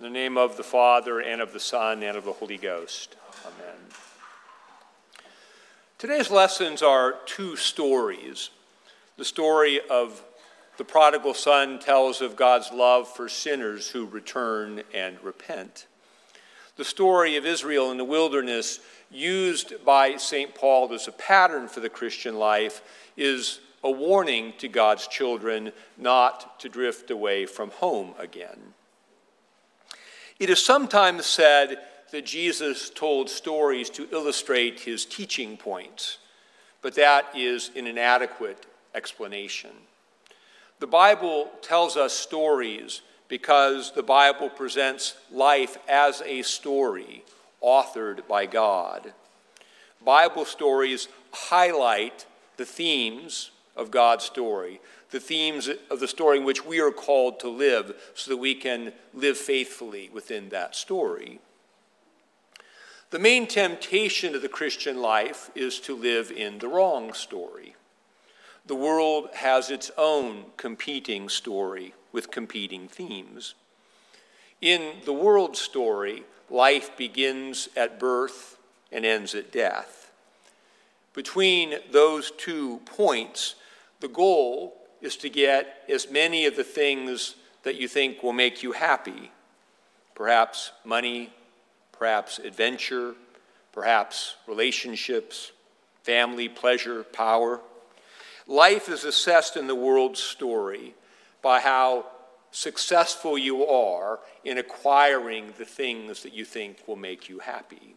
In the name of the Father, and of the Son, and of the Holy Ghost. Amen. Today's lessons are two stories. The story of the prodigal son tells of God's love for sinners who return and repent. The story of Israel in the wilderness, used by St. Paul as a pattern for the Christian life, is a warning to God's children not to drift away from home again. It is sometimes said that Jesus told stories to illustrate his teaching points, but that is an inadequate explanation. The Bible tells us stories because the Bible presents life as a story authored by God. Bible stories highlight the themes of God's story the themes of the story in which we are called to live so that we can live faithfully within that story. The main temptation of the Christian life is to live in the wrong story. The world has its own competing story with competing themes. In the world story, life begins at birth and ends at death. Between those two points, the goal is to get as many of the things that you think will make you happy perhaps money, perhaps adventure, perhaps relationships, family, pleasure, power. Life is assessed in the world's story by how successful you are in acquiring the things that you think will make you happy.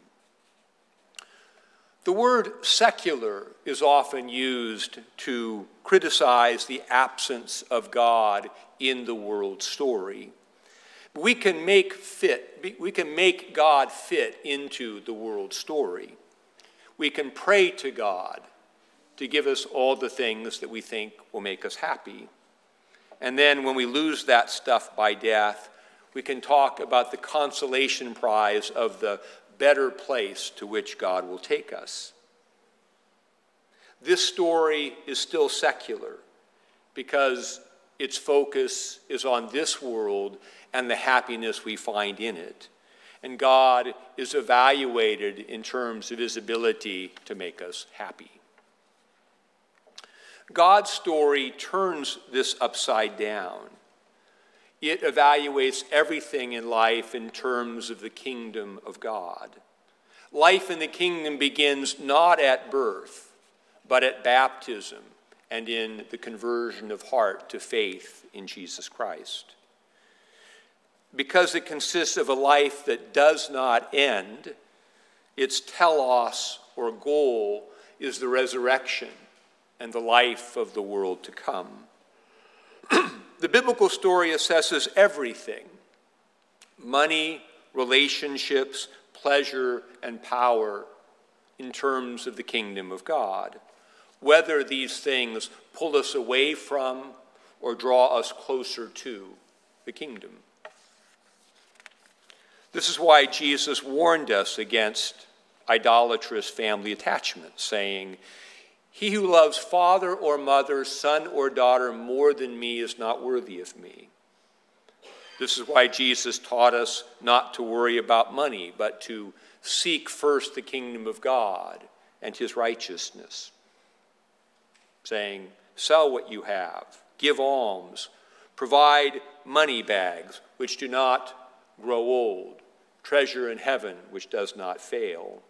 The word secular is often used to criticize the absence of God in the world story. We can make fit, we can make God fit into the world story. We can pray to God to give us all the things that we think will make us happy. And then when we lose that stuff by death, we can talk about the consolation prize of the better place to which God will take us. This story is still secular because its focus is on this world and the happiness we find in it. And God is evaluated in terms of his ability to make us happy. God's story turns this upside down. It evaluates everything in life in terms of the kingdom of God. Life in the kingdom begins not at birth, but at baptism and in the conversion of heart to faith in Jesus Christ. Because it consists of a life that does not end, its telos or goal is the resurrection and the life of the world to come. The biblical story assesses everything money, relationships, pleasure, and power in terms of the kingdom of God. Whether these things pull us away from or draw us closer to the kingdom. This is why Jesus warned us against idolatrous family attachment, saying, he who loves father or mother, son or daughter more than me is not worthy of me. This is why Jesus taught us not to worry about money, but to seek first the kingdom of God and his righteousness, saying, Sell what you have, give alms, provide money bags which do not grow old, treasure in heaven which does not fail.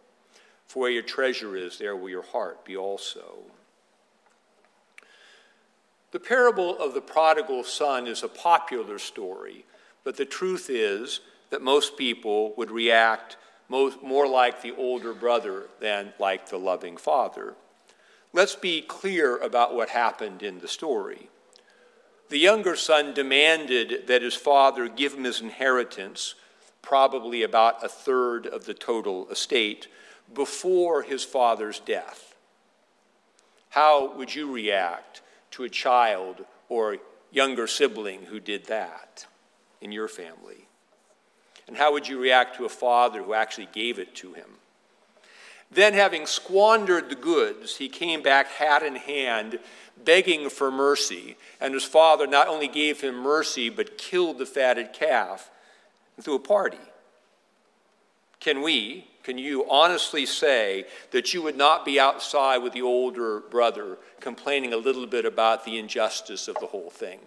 For where your treasure is, there will your heart be also. The parable of the prodigal son is a popular story, but the truth is that most people would react more like the older brother than like the loving father. Let's be clear about what happened in the story. The younger son demanded that his father give him his inheritance, probably about a third of the total estate, before his father's death. How would you react to a child or younger sibling who did that in your family? And how would you react to a father who actually gave it to him? Then, having squandered the goods, he came back hat in hand, begging for mercy. And his father not only gave him mercy, but killed the fatted calf and threw a party. Can we, can you honestly say that you would not be outside with the older brother complaining a little bit about the injustice of the whole thing?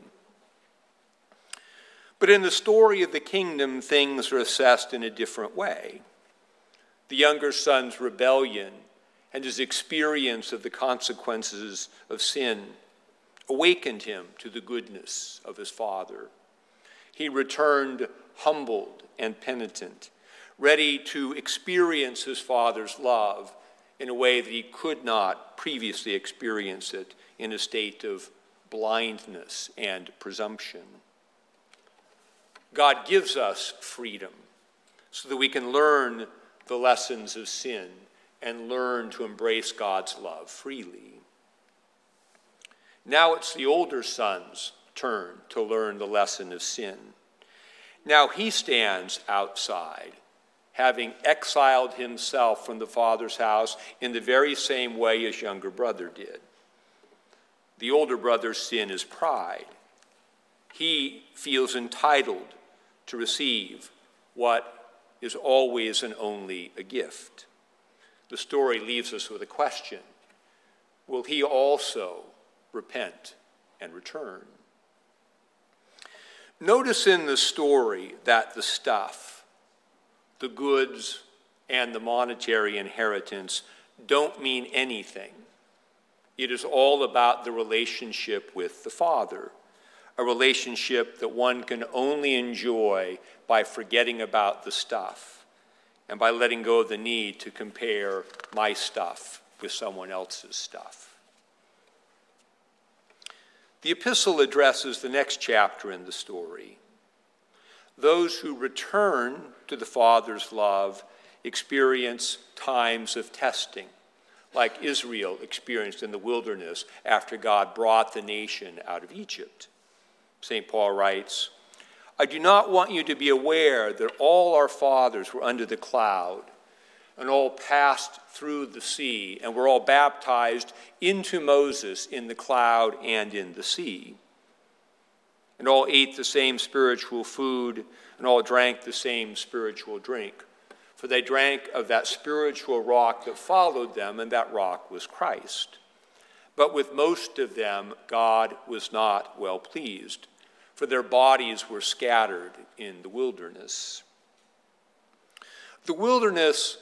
But in the story of the kingdom, things are assessed in a different way. The younger son's rebellion and his experience of the consequences of sin awakened him to the goodness of his father. He returned humbled and penitent ready to experience his Father's love in a way that he could not previously experience it in a state of blindness and presumption. God gives us freedom so that we can learn the lessons of sin and learn to embrace God's love freely. Now it's the older son's turn to learn the lesson of sin. Now he stands outside having exiled himself from the Father's house in the very same way his younger brother did. The older brother's sin is pride. He feels entitled to receive what is always and only a gift. The story leaves us with a question Will he also repent and return? Notice in the story that the stuff, the goods and the monetary inheritance don't mean anything. It is all about the relationship with the Father, a relationship that one can only enjoy by forgetting about the stuff and by letting go of the need to compare my stuff with someone else's stuff. The epistle addresses the next chapter in the story those who return to the Father's love experience times of testing, like Israel experienced in the wilderness after God brought the nation out of Egypt. St. Paul writes, I do not want you to be aware that all our fathers were under the cloud and all passed through the sea and were all baptized into Moses in the cloud and in the sea and all ate the same spiritual food, and all drank the same spiritual drink. For they drank of that spiritual rock that followed them, and that rock was Christ. But with most of them, God was not well pleased, for their bodies were scattered in the wilderness. The wilderness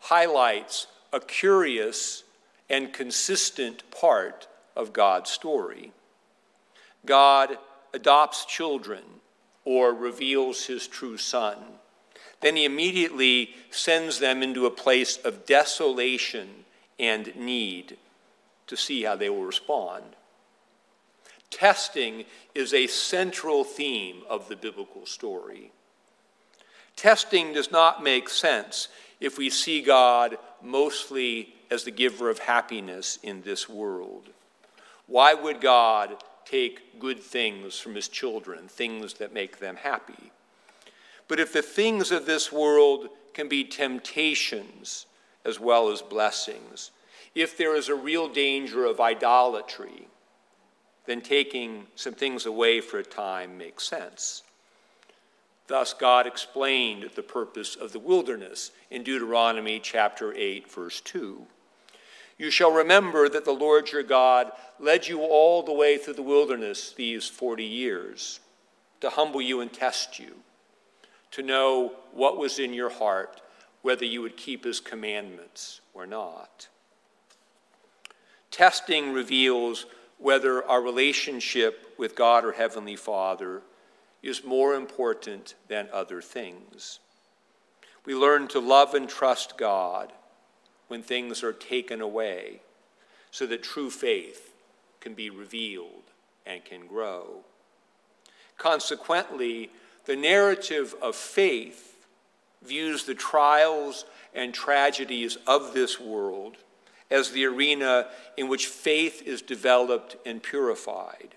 highlights a curious and consistent part of God's story. God adopts children or reveals his true son. Then he immediately sends them into a place of desolation and need to see how they will respond. Testing is a central theme of the biblical story. Testing does not make sense if we see God mostly as the giver of happiness in this world. Why would God take good things from his children, things that make them happy. But if the things of this world can be temptations as well as blessings, if there is a real danger of idolatry, then taking some things away for a time makes sense. Thus, God explained the purpose of the wilderness in Deuteronomy chapter 8, verse 2. You shall remember that the Lord your God led you all the way through the wilderness these 40 years to humble you and test you, to know what was in your heart, whether you would keep his commandments or not. Testing reveals whether our relationship with God or Heavenly Father is more important than other things. We learn to love and trust God when things are taken away so that true faith can be revealed and can grow. Consequently, the narrative of faith views the trials and tragedies of this world as the arena in which faith is developed and purified,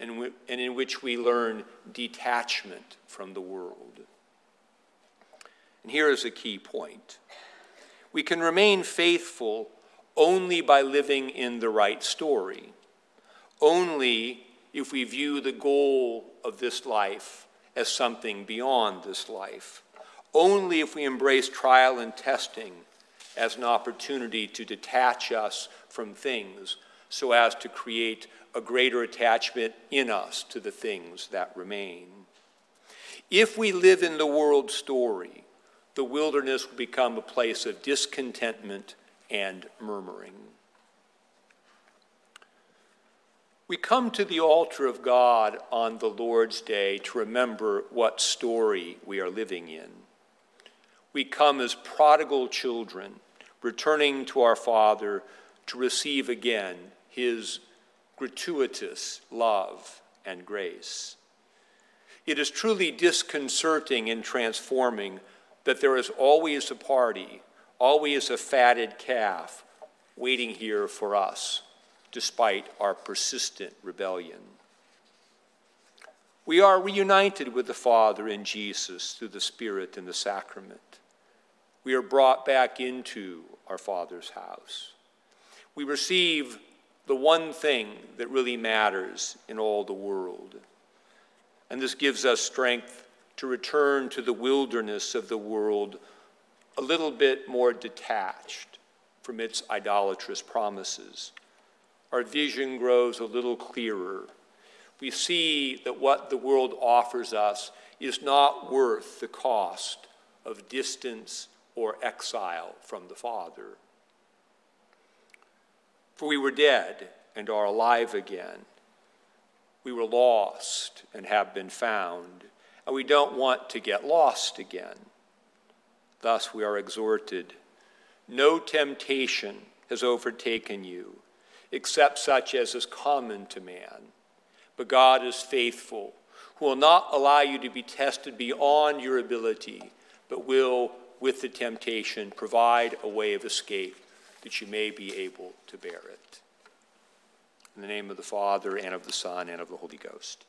and, in which we learn detachment from the world. And here is a key point we can remain faithful only by living in the right story, only if we view the goal of this life as something beyond this life. Only if we embrace trial and testing as an opportunity to detach us from things so as to create a greater attachment in us to the things that remain. If we live in the world story, the wilderness will become a place of discontentment and murmuring. We come to the altar of God on the Lord's Day to remember what story we are living in. We come as prodigal children, returning to our Father to receive again his gratuitous love and grace. It is truly disconcerting and transforming that there is always a party, always a fatted calf waiting here for us despite our persistent rebellion. We are reunited with the Father in Jesus through the Spirit and the sacrament. We are brought back into our Father's house. We receive the one thing that really matters in all the world. And this gives us strength to return to the wilderness of the world a little bit more detached from its idolatrous promises our vision grows a little clearer. We see that what the world offers us is not worth the cost of distance or exile from the Father. For we were dead and are alive again. We were lost and have been found, and we don't want to get lost again. Thus, we are exhorted no temptation has overtaken you except such as is common to man. But God is faithful, who will not allow you to be tested beyond your ability, but will, with the temptation, provide a way of escape that you may be able to bear it. In the name of the Father, and of the Son, and of the Holy Ghost.